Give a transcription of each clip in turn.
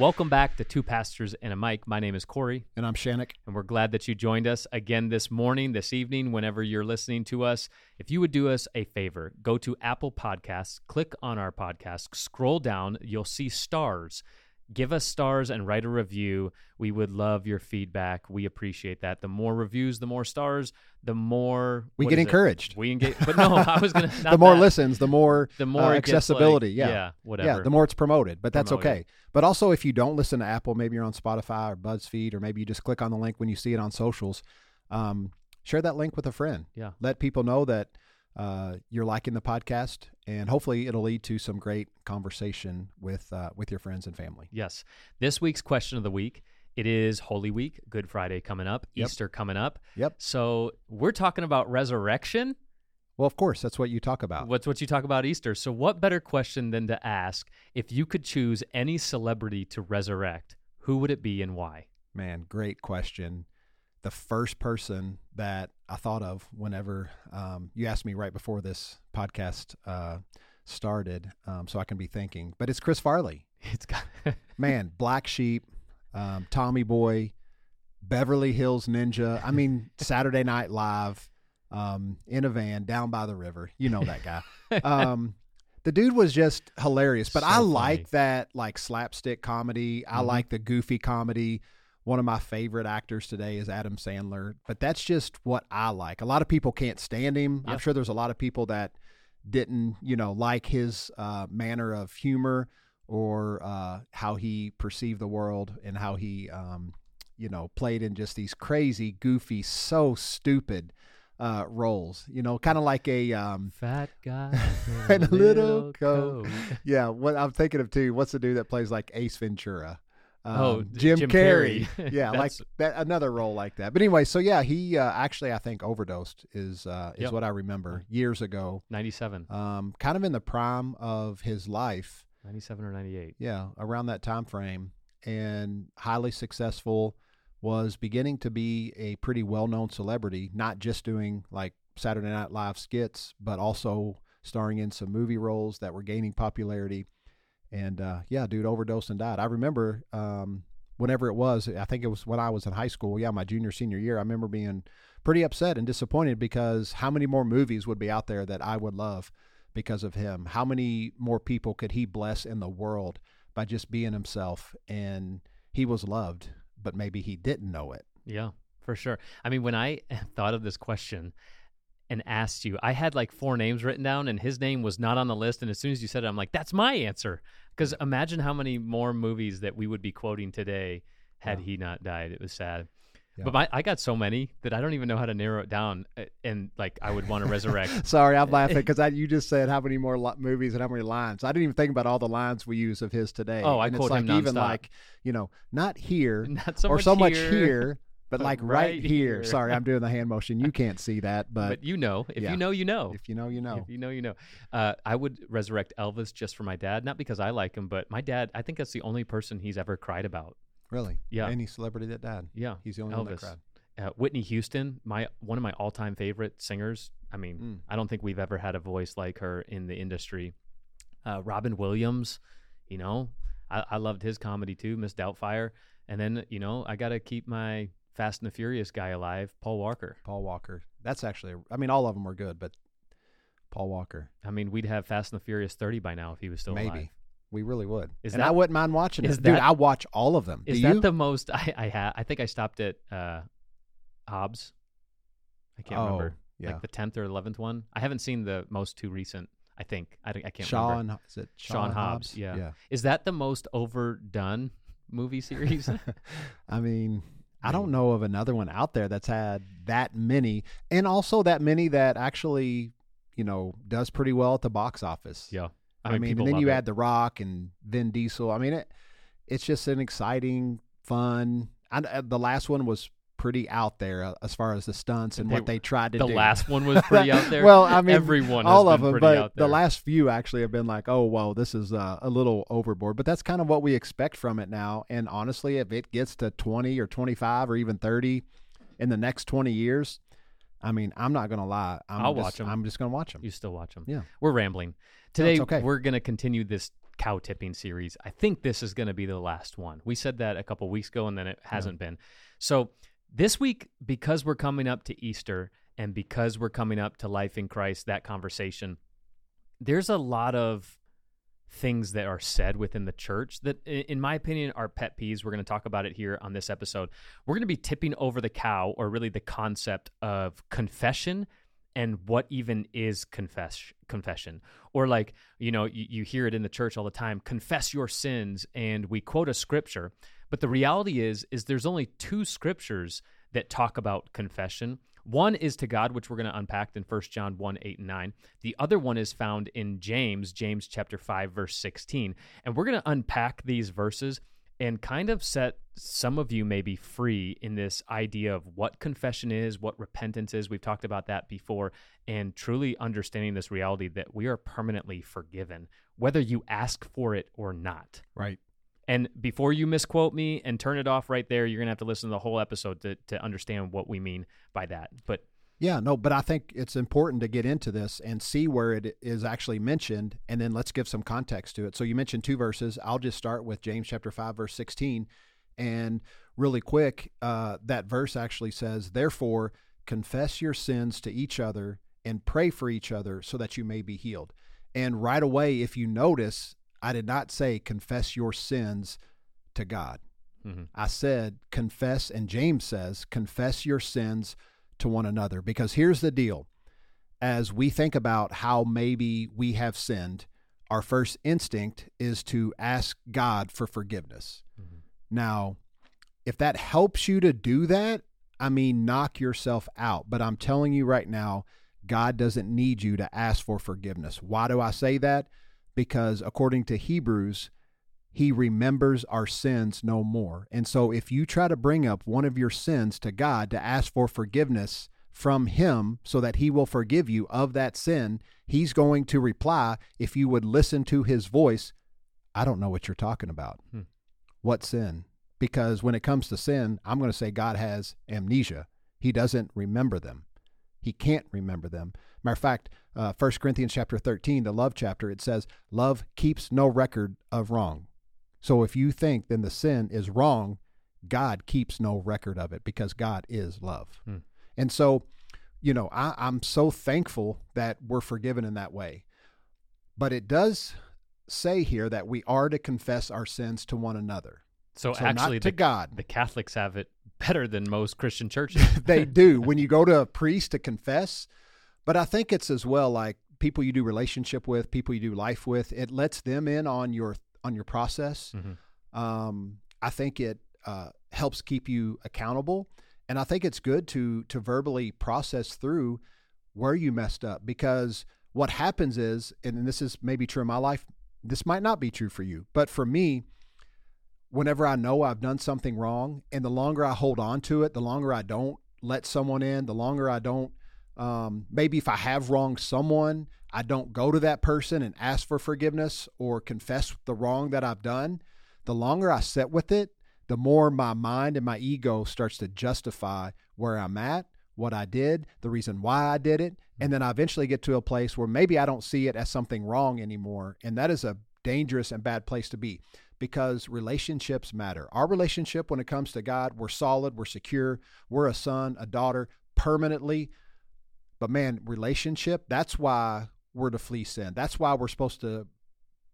welcome back to Two Pastors and a Mic. My name is Corey, And I'm Shannick. and we're glad that you joined us again this morning, this evening, whenever you're listening to us. If you would do us a favor, go to Apple Podcasts, click on our podcast, scroll down, you'll see stars. Give us stars and write a review. We would love your feedback. We appreciate that. The more reviews, the more stars, the more We get is it? encouraged. We engage, but no, I was gonna. the more that. listens, the more the more uh, it gets, like- accessibility. yeah. yeah, whatever. Yeah, the more it's promoted, but that's Promoted. okay. But also, if you don't listen to Apple, maybe you're on Spotify or BuzzFeed, or maybe you just click on the link when you see it on socials. Um, share that link with a friend. Yeah. Let people know that uh, you're liking the podcast, and hopefully, it'll lead to some great conversation with uh, with your friends and family. Yes. This week's question of the week. It is Holy Week, Good Friday coming up, Yep. Easter coming up. Yep. So we're talking about resurrection. Well, of course, that's what you talk about. What's what you talk about Easter. So what better question than to ask if you could choose any celebrity to resurrect, who would it be and why? Man, great question. The first person that I thought of whenever um, you asked me right before this podcast uh, started, um, so I can be thinking, but it's Chris Farley. It's got Man, Black Sheep, um, Tommy Boy, Beverly Hills Ninja. I mean, Saturday Night Live, um, in a van down by the river. You know that guy. Um, the dude was just hilarious. But So I funny. like that like slapstick comedy. I Mhm. like the goofy comedy. One of my favorite actors today is Adam Sandler, but that's just what I like. A lot of people can't stand him. I'm sure there's a lot of people that didn't, you know, like his uh, manner of humor or uh, how he perceived the world and how he, um, you know, played in just these crazy, goofy, so stupid uh, roles. You know, kind of like a um, fat guy And a little coat. coat. yeah. What I'm thinking of too. What's the dude that plays like Ace Ventura? Oh, Um, J- Jim, Jim Carrey. Carrey. yeah, like that. Another role like that. But anyway, so yeah, he uh, actually I think overdosed is uh, is Yep. what I remember years ago. 97. Um, kind of in the prime of his life. 97 or 98. Yeah, around that time frame, and highly successful. Was beginning to be a pretty well known celebrity, not just doing like Saturday Night Live skits, but also starring in some movie roles that were gaining popularity. And uh, yeah, dude overdosed and died. I remember um, whenever it was, I think it was when I was in high school. Yeah, my junior, senior year. I remember being pretty upset and disappointed because how many more movies would be out there that I would love because of him? How many more people could he bless in the world by just being himself? And he was loved, but maybe he didn't know it. Yeah, for sure. I mean, when I thought of this question and asked you, I had like four names written down, and his name was not on the list. And as soon as you said it, I'm like, that's my answer. Because imagine how many more movies that we would be quoting today had Yeah. he not died. It was sad. Yeah. But my, I got so many that I don't even know how to narrow it down. uh, And like, I would want to resurrect. Sorry, I'm laughing because you just said how many more li- movies and how many lines. I didn't even think about all the lines we use of his today. Oh, I and quote it's him like even like you know, not here Not so or much so much here, here, but but like right, right here. here. Sorry, I'm doing the hand motion. You can't see that, but, But you know, if yeah. you know, you know. if you know, you know. If you know, you know. Uh, I would resurrect Elvis just for my dad, not because I like him, but my dad. I think that's the only person he's ever cried about. Really? Yeah. Any celebrity that died, Yeah, he's the only one that cried. uh, Whitney Houston, my one of my all-time favorite singers. I mean, Mm. I don't think we've ever had a voice like her in the industry. Uh, Robin Williams, you know, I, I loved his comedy too, Miss Doubtfire. And then you know, I got to keep my Fast and the Furious guy alive, Paul Walker. Paul Walker. That's actually. I mean, all of them were good, but Paul Walker. I mean, we'd have Fast and the Furious 30 by now if he was still Maybe. alive. We really would. Is and that- I wouldn't mind watching is it, dude. I watch all of them. Is Do that you? the most I I ha- I think I stopped at uh, Hobbs. I can't oh, remember. Yeah. Like the tenth or eleventh one. I haven't seen the most two recent. I think I, don't- I can't Shaw. remember. Is it Shaw Shaw, Hobbs, yeah. Yeah. Is that the most overdone movie series? I mean, I don't know of another one out there that's had that many, and also that many that actually, you know, does pretty well at the box office. yeah. I mean, people and then you it. add The Rock and Vin Diesel. I mean, it, it's just an exciting, fun. And uh, the last one was pretty out there uh, as far as the stunts and They what they tried to the do. The last one was pretty out there. well, I mean, everyone has all of them, but the last few actually have been like, oh, whoa, this is uh, a little overboard. But that's kind of what we expect from it now. And honestly, if it gets to 20 or 25 or even 30 in the next 20 years, I mean, I'm not going to lie. I'm I'll just, watch 'em. I'm just going to watch them. You still watch them. Yeah. We're rambling. Today, okay. we're going to continue this cow tipping series. I think this is going to be the last one. We said that a couple weeks ago, and then it hasn't been. So this week, because we're coming up to Easter and because we're coming up to life in Christ, that conversation, there's a lot of things that are said within the church that, in my opinion, are pet peeves. We're going to talk about it here on this episode. We're going to be tipping over the cow, or really the concept of confession and what even is confess confession or like you know you, you hear it in the church all the time confess your sins and we quote a scripture but the reality is is there's only two scriptures that talk about confession one is to god which we're going to unpack in 1 john 1 8 and 9 the other one is found in james james chapter 5 verse 16 and we're going to unpack these verses and kind of set some of you maybe free in this idea of what confession is, what repentance is. We've talked about that before, and truly understanding this reality that we are permanently forgiven, whether you ask for it or not. Right. And before you misquote me and turn it off right there, you're to have to listen to the whole episode to, to understand what we mean by that. But Yeah, no, but I think it's important to get into this and see where it is actually mentioned, and then let's give some context to it. So you mentioned two verses. I'll just start with James chapter 5, verse 16. And really quick, uh, that verse actually says, Therefore, confess your sins to each other and pray for each other so that you may be healed. And right away, if you notice, I did not say confess your sins to God. Mhm. I said confess, and James says confess your sins to one another. Because here's the deal as we think about how maybe we have sinned, our first instinct is to ask God for forgiveness. Mhm. Now, if that helps you to do that, I mean, knock yourself out. But I'm telling you right now, God doesn't need you to ask for forgiveness. Why do I say that? Because according to Hebrews, he remembers our sins no more. And so if you try to bring up one of your sins to God to ask for forgiveness from him so that he will forgive you of that sin, he's going to reply if you would listen to his voice, I don't know what you're talking about. Hmm. What sin? Because when it comes to sin, I'm going to say God has amnesia. He doesn't remember them. He can't remember them. Matter of fact, uh, 1 Corinthians chapter 13, the love chapter, it says, Love keeps no record of wrong. So if you think then the sin is wrong, God keeps no record of it because God is love. Hmm. And so, you know, I, I'm so thankful that we're forgiven in that way. But it does say here that we are to confess our sins to one another. so, So actually, to the, God. the Catholics have it better than most Christian churches. they do when you go to a priest to confess. But I think it's as well like people you do relationship with, people you do life with. It lets them in on your on your process. Mhm. Um, I think it uh, helps keep you accountable, and I think it's good to to verbally process through where you messed up because what happens is, and this is maybe true in my life, this might not be true for you, but for me, whenever I know I've done something wrong, and the longer I hold on to it, the longer I don't let someone in, the longer I don't, um, maybe if I have wronged someone, I don't go to that person and ask for forgiveness or confess the wrong that I've done. The longer I sit with it, the more my mind and my ego starts to justify where I'm at, what I did, the reason why I did it. And then I eventually get to a place where maybe I don't see it as something wrong anymore. And that is a dangerous and bad place to be because relationships matter. Our relationship, when it comes to God, we're solid, we're secure, we're a son, a daughter permanently. But man, relationship, that's why we're to flee sin. That's why we're supposed to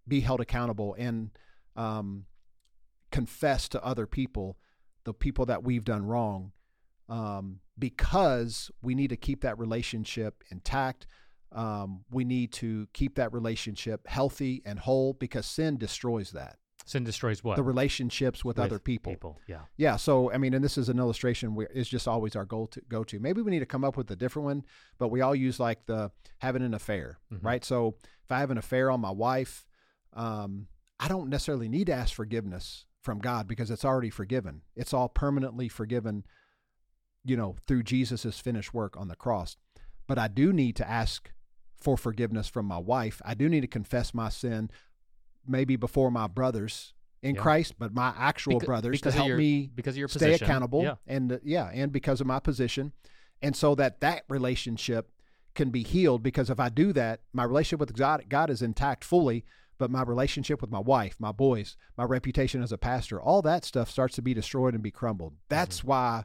be held accountable and um, confess to other people, the people that we've done wrong, um, because we need to keep that relationship intact. Um, we need to keep that relationship healthy and whole because sin destroys that. Sin destroys what? The relationships with, other people. People, yeah. Yeah. So, I mean, and this is an illustration where it's just always our goal to go to. Maybe we need to come up with a different one, but we all use like the having an affair, Mhm. right? So, if I have an affair on my wife, um, I don't necessarily need to ask forgiveness from God because it's already forgiven. It's all permanently forgiven, you know, through Jesus's finished work on the cross. But I do need to ask for forgiveness from my wife. I do need to confess my sin, maybe before my brothers in Yeah. Christ, but my actual brothers to because help your- me because of your stay position. accountable Yeah. and uh, yeah and because of my position and so that that relationship can be healed because if i do that my relationship with god god is intact fully but my relationship with my wife, my boys, my reputation as a pastor, all that stuff starts to be destroyed and be crumbled. That's mm-hmm. why,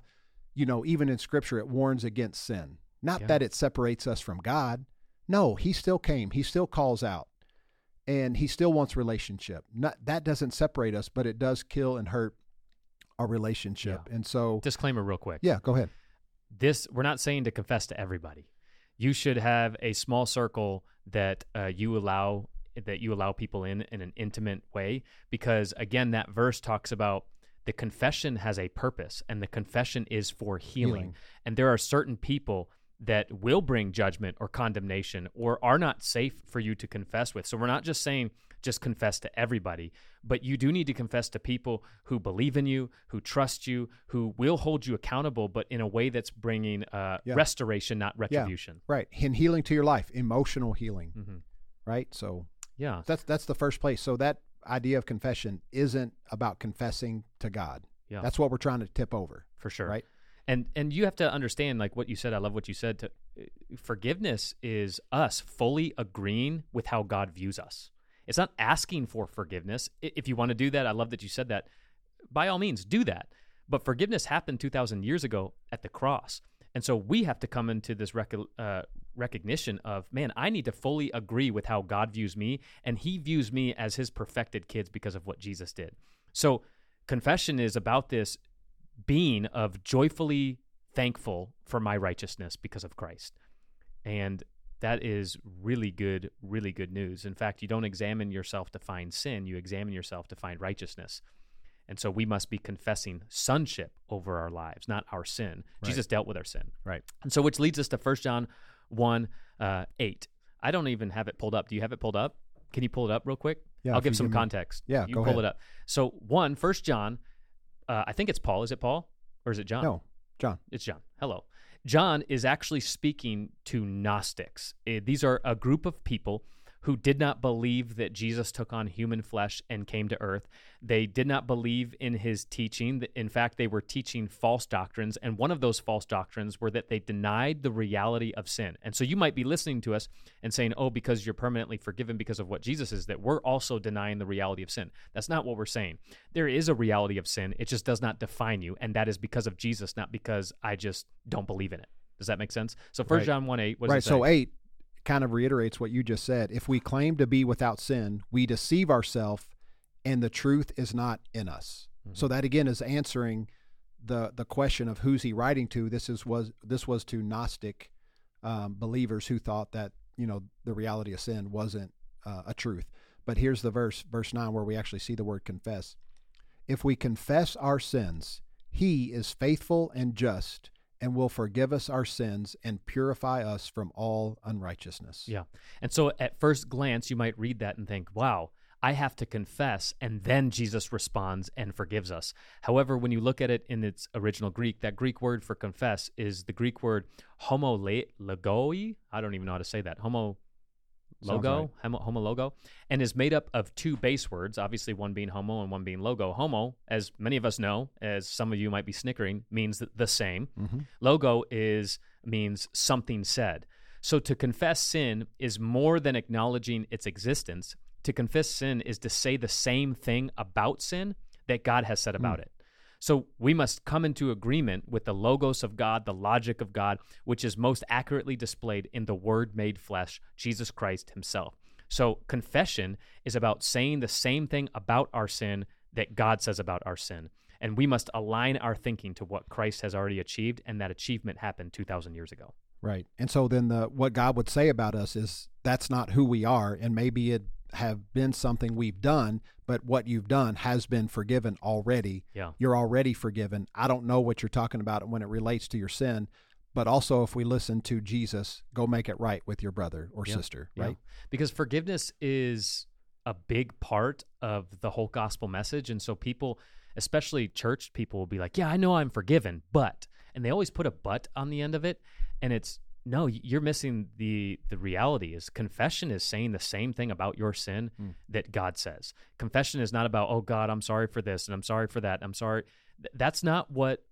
you know, even in scripture, it warns against sin. Not yeah. that it separates us from God. No, he still came. He still calls out and he still wants relationship. Not, that doesn't separate us, but it does kill and hurt our relationship. Yeah. And so, disclaimer, real quick. Yeah, go ahead. This we're not saying to confess to everybody. You should have a small circle that uh, you allow that you allow people in in an intimate way because again that verse talks about the confession has a purpose and the confession is for healing. healing. and there are certain people that will bring judgment or condemnation or are not safe for you to confess with so we're not just saying just confess to everybody but you do need to confess to people who believe in you who trust you who will hold you accountable but in a way that's bringing uh, yeah. restoration not retribution yeah, right and healing to your life emotional healing mm-hmm. right so yeah. That's that's the first place. So that idea of confession isn't about confessing to God. Yeah. That's what we're trying to tip over. For sure. Right? And and you have to understand like what you said. I love what you said to uh, forgiveness is us fully agreeing with how God views us. It's not asking for forgiveness. If you want to do that, I love that you said that. By all means, do that. But forgiveness happened 2,000 years ago at the cross. And so we have to come into this rec- uh, recognition of, man, I need to fully agree with how God views me, and He views me as His perfected kids because of what Jesus did. So confession is about this being of joyfully thankful for my righteousness because of Christ. And that is really good, really good news. In fact, you don't examine yourself to find sin, you examine yourself to find righteousness. And so we must be confessing sonship over our lives, not our sin. Right. Jesus dealt with our sin. Right. And so which leads us to 1 John 1 uh, 8. I don't even have it pulled up. Do you have it pulled up? Can you pull it up real quick? Yeah, I'll give some give context. Me, yeah, you pull ahead. it up. So one, First John, uh, I think it's Paul. Is it Paul or is it John? No, John. It's John. Hello. John is actually speaking to Gnostics. Uh, these are a group of people who did not believe that Jesus took on human flesh and came to earth. They did not believe in his teaching. In fact, they were teaching false doctrines. And one of those false doctrines were that they denied the reality of sin. And so you might be listening to us and saying, oh, because you're permanently forgiven because of what Jesus is, that we're also denying the reality of sin. That's not what we're saying. There is a reality of sin, it just does not define you. And that is because of Jesus, not because I just don't believe in it. Does that make sense? So First right. John 1 8, right. So 8 kind of reiterates what you just said. If we claim to be without sin, we deceive ourselves and the truth is not in us. Mm-hmm. So that again is answering the the question of who's he writing to. This is was this was to Gnostic um, believers who thought that you know the reality of sin wasn't uh, a truth. But here's the verse, verse nine, where we actually see the word confess. If we confess our sins, He is faithful and just and will forgive us our sins and purify us from all unrighteousness. Yeah. And so at first glance, you might read that and think, wow, I have to confess, and then Jesus responds and forgives us. However, when you look at it in its original Greek, that Greek word for confess is the Greek word homologoi. I don't even know how to say that. Homo logo, right. homo, logo, and is made up of two base words, obviously one being homo and one being logo. Homo, as many of us know, as some of you might be snickering, means the same. Mm-hmm. Logo is means something said. So to confess sin is more than acknowledging its existence. To confess sin is to say the same thing about sin that God has said about mm. it. So we must come into agreement with the logos of God, the logic of God, which is most accurately displayed in the Word made flesh, Jesus Christ Himself. So confession is about saying the same thing about our sin that God says about our sin. And we must align our thinking to what Christ has already achieved, and that achievement happened 2,000 years ago. Right. And so then the what God would say about us is that's not who we are, and maybe it have been something we've done, but what you've done has been forgiven already. Yeah. You're already forgiven. I don't know what you're talking about when it relates to your sin, but also if we listen to Jesus, go make it right with your brother or yeah. sister, right? Yeah. Because forgiveness is a big part of the whole gospel message. And so people, especially church people, will be like, Yeah, I know I'm forgiven, but, and they always put a but on the end of it. And it's no you're missing the the reality is confession is saying the same thing about your sin mm. that god says confession is not about oh god i'm sorry for this and i'm sorry for that i'm sorry that's not what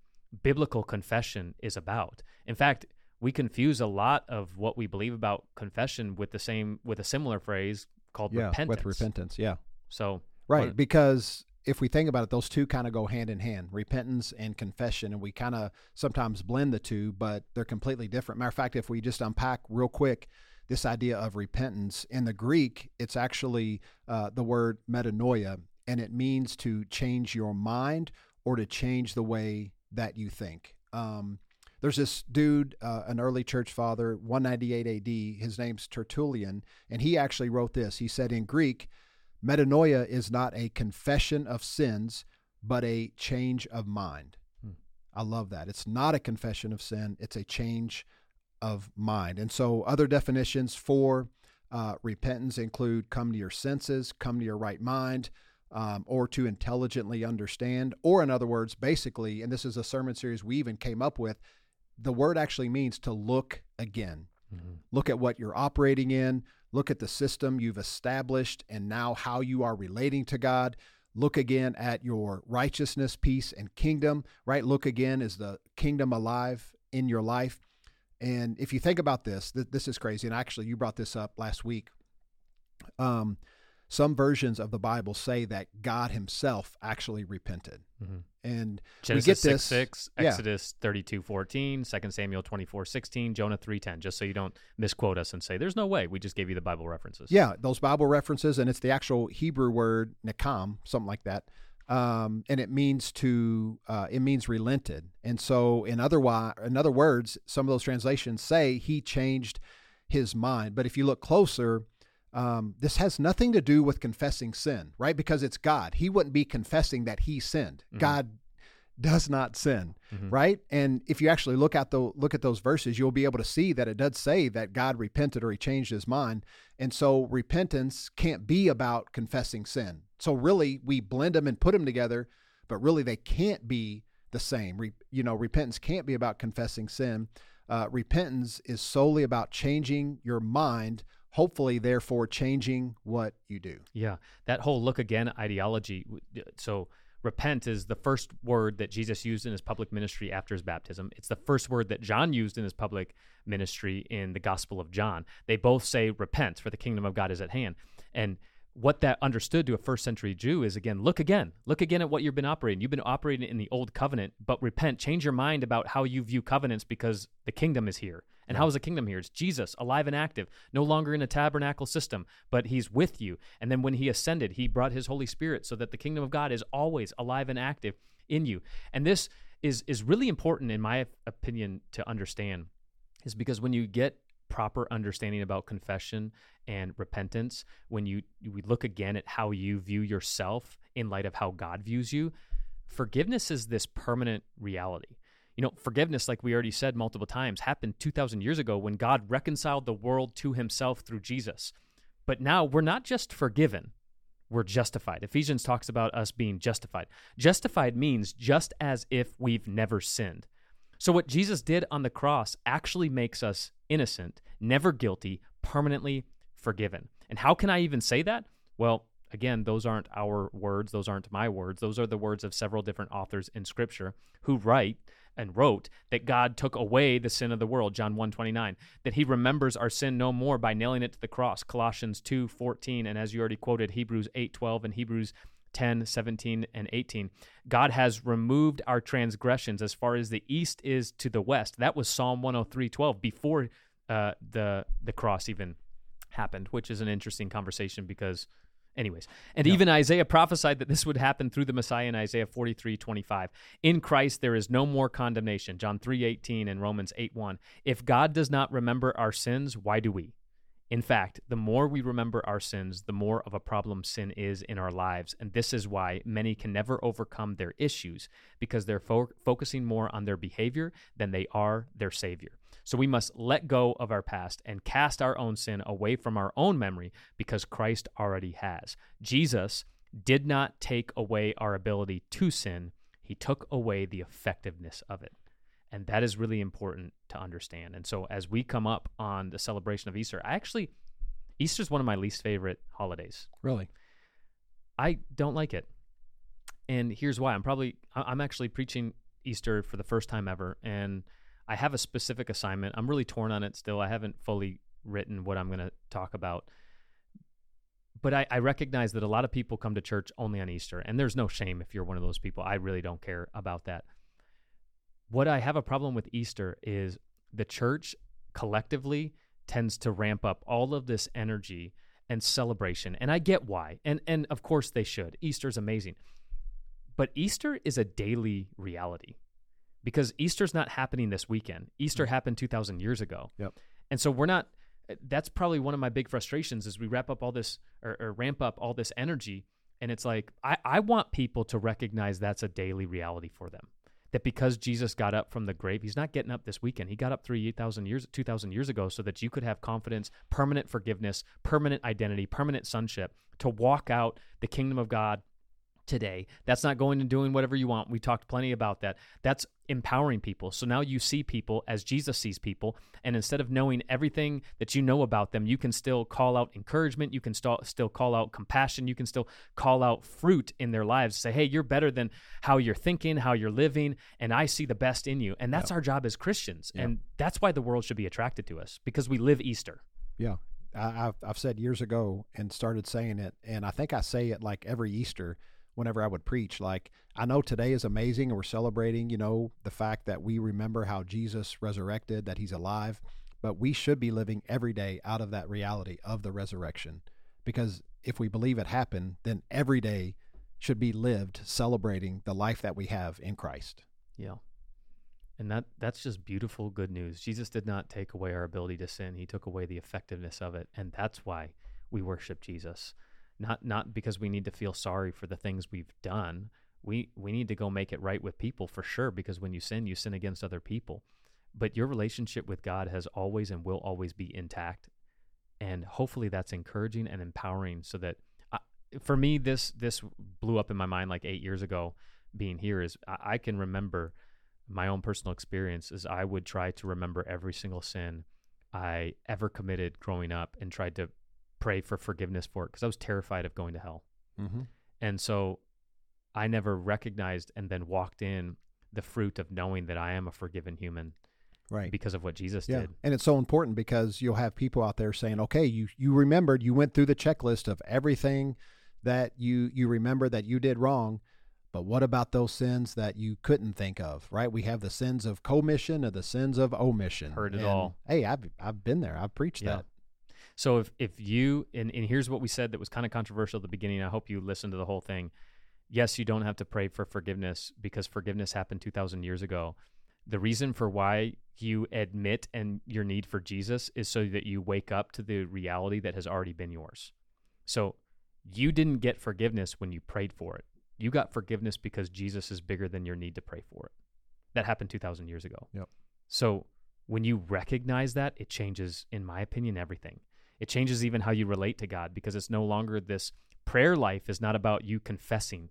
biblical confession is about in fact we confuse a lot of what we believe about confession with the same with a similar phrase called yeah, repentance. with repentance. Yeah, So right. What- Because if we think about it, those two kind of go hand in hand: repentance and confession, and we kind of sometimes blend the two, but they're completely different. Matter of fact, if we just unpack real quick this idea of repentance in the Greek, it's actually uh, the word metanoia, and it means to change your mind or to change the way that you think. Um, there's this dude, uh, an early church father, 198 AD. His name's Tertullian, and he actually wrote this. He said in Greek, metanoia is not a confession of sins, but a change of mind. Hmm. I love that. It's not a confession of sin, it's a change of mind. And so, other definitions for uh, repentance include come to your senses, come to your right mind, um, or to intelligently understand. Or, in other words, basically, and this is a sermon series we even came up with, the word actually means to look again. Look at what you're operating in, look at the system you've established, and now how you are relating to God. Look again at your righteousness, peace, and kingdom, right? Look again, is the kingdom alive in your life? And if you think about this, th- this is crazy. And actually, you brought this up last week. Um, some versions of the Bible say that God Himself actually repented, Mhm. and Genesis we get 6, this. 6 yeah. Exodus 32 14, 2 Samuel 24 16, Jonah 3 10, just so you don't misquote us and say, there's no way. We just gave you the Bible references. Yeah, those Bible references, and it's the actual Hebrew word nakam, something like that, um, and it means to uh, it means relented. And so, in other wi- in other words, some of those translations say he changed his mind. But if you look closer, um, this has nothing to do with confessing sin, right? Because it's God. He wouldn't be confessing that he sinned. Mhm. God does not sin, Mhm. right? And if you actually look at the look at those verses, you'll be able to see that it does say that God repented or he changed his mind. And so repentance can't be about confessing sin. So really, we blend them and put them together, but really they can't be the same. Re, you know, repentance can't be about confessing sin. Uh, repentance is solely about changing your mind. Hopefully, therefore, changing what you do. Yeah, that whole look again ideology. So, repent is the first word that Jesus used in his public ministry after his baptism. It's the first word that John used in his public ministry in the Gospel of John. They both say, Repent, for the kingdom of God is at hand. And what that understood to a first century Jew is again, look again, look again at what you've been operating. You've been operating in the old covenant, but repent, change your mind about how you view covenants because the kingdom is here. And how is the kingdom here? It's Jesus, alive and active, no longer in a tabernacle system, but he's with you. And then when he ascended, he brought his Holy Spirit so that the kingdom of God is always alive and active in you. And this is is really important in my opinion to understand is because when you get proper understanding about confession and repentance, when you we look again at how you view yourself in light of how God views you, forgiveness is this permanent reality. You know, forgiveness, like we already said multiple times, happened 2,000 years ago when God reconciled the world to himself through Jesus. But now we're not just forgiven, we're justified. Ephesians talks about us being justified. Justified means just as if we've never sinned. So, what Jesus did on the cross actually makes us innocent, never guilty, permanently forgiven. And how can I even say that? Well, again, those aren't our words, those aren't my words. Those are the words of several different authors in Scripture who write and wrote that God took away the sin of the world, John 1:29, that he remembers our sin no more by nailing it to the cross, Colossians 2:14, and as you already quoted, Hebrews 8:12 and Hebrews 10, 17, and 18. God has removed our transgressions as far as the east is to the west. That was Psalm 103, 12, before uh, the, the cross even happened, which is an interesting conversation because, anyways. And even Isaiah prophesied that this would happen through the Messiah in Isaiah 43, 25. In Christ there is no more condemnation, John 3, 18, and Romans 8, 1. If God does not remember our sins, why do we? In fact, the more we remember our sins, the more of a problem sin is in our lives. And this is why many can never overcome their issues because they're fo- focusing more on their behavior than they are their Savior. So we must let go of our past and cast our own sin away from our own memory because Christ already has. Jesus did not take away our ability to sin, He took away the effectiveness of it. And that is really important to understand. And so as we come up on the celebration of Easter, I actually, Easter is one of my least favorite holidays. Really? I don't like it. And here's why. I'm probably, I'm actually preaching Easter for the first time ever. And I have a specific assignment. I'm really torn on it still. I haven't fully written what I'm going to talk about. but I, I recognize that a lot of people come to church only on Easter, and there's no shame if you're one of those people. I really don't care about that. What I have a problem with Easter is the church collectively tends to ramp up all of this energy and celebration. And I get why. And and of course they should. Easter's amazing. But Easter is a daily reality. Because Easter's not happening this weekend. Easter mm-hmm. happened 2000 years ago. Yep. And so we're not that's probably one of my big frustrations is we wrap up all this or, or ramp up all this energy and it's like I, I want people to recognize that's a daily reality for them that because Jesus got up from the grave, he's not getting up this weekend. He got up 3,000 years, 2,000 years ago so that you could have confidence, permanent forgiveness, permanent identity, permanent sonship to walk out the kingdom of God today. That's not going and doing whatever you want. We talked plenty about that. That's empowering people. So now you see people as Jesus sees people. And instead of knowing everything that you know about them, you can still call out encouragement. You can st- still call out compassion. You can still call out fruit in their lives. Say, hey, you're better than how you're thinking, how you're living. And I see the best in you. And that's our job as Christians. And that's why the world should be attracted to us because we live Easter. Yeah. I, have I've said years ago and started saying it, and I think I say it like every Easter whenever I would preach. Like, I know today is amazing and we're celebrating, you know, the fact that we remember how Jesus resurrected, that he's alive, but we should be living every day out of that reality of the resurrection. Because if we believe it happened, then every day should be lived celebrating the life that we have in Christ. Yeah. And that that's just beautiful good news. Jesus did not take away our ability to sin. He took away the effectiveness of it, and that's why we worship Jesus not not because we need to feel sorry for the things we've done. We we need to go make it right with people for sure because when you sin, you sin against other people. But your relationship with God has always and will always be intact. And hopefully that's encouraging and empowering so that I, for me this this blew up in my mind like 8 years ago being here is I, I can remember my own personal experience is I would try to remember every single sin I ever committed growing up and tried to pray for forgiveness for it because I was terrified of going to hell. Mm-hmm. And so I never recognized and then walked in the fruit of knowing that I am a forgiven human. Right. Because of what Jesus yeah. did. And it's so important because you'll have people out there saying, okay, you, you remembered, you went through the checklist of everything that you, you remember that you did wrong. But what about those sins that you couldn't think of, right? We have the sins of commission and the sins of omission. Heard it and, all. Hey, I've, I've been there. I've preached yeah. that. So if if you and, and here's what we said that was kind of controversial at the beginning. I hope you listened to the whole thing. Yes, you don't have to pray for forgiveness because forgiveness happened 2000 years ago. The reason for why you admit and your need for Jesus is so that you wake up to the reality that has already been yours. So you didn't get forgiveness when you prayed for it. You got forgiveness because Jesus is bigger than your need to pray for it. That happened 2000 years ago. Yep. So when you recognize that, it changes in my opinion everything. It changes even how you relate to God because it's no longer this prayer life is not about you confessing.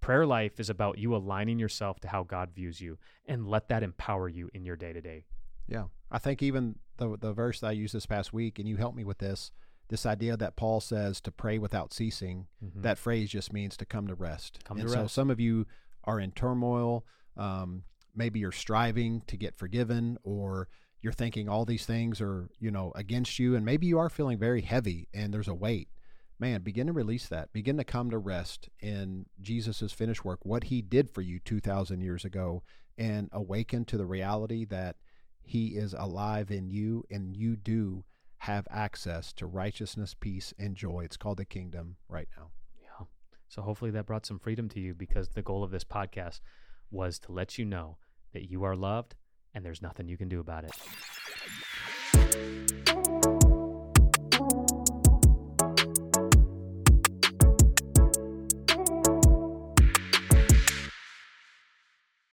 Prayer life is about you aligning yourself to how God views you and let that empower you in your day to day. Yeah. I think even the the verse that I used this past week and you helped me with this, this idea that Paul says to pray without ceasing, mm-hmm. that phrase just means to come to rest. Come and to so rest. some of you are in turmoil. Um, maybe you're striving to get forgiven or you're thinking all these things are, you know, against you, and maybe you are feeling very heavy and there's a weight. Man, begin to release that. Begin to come to rest in Jesus' finished work, what he did for you 2,000 years ago, and awaken to the reality that he is alive in you and you do have access to righteousness, peace, and joy. It's called the kingdom right now. Yeah. So hopefully that brought some freedom to you because the goal of this podcast was to let you know that you are loved and there's nothing you can do about it.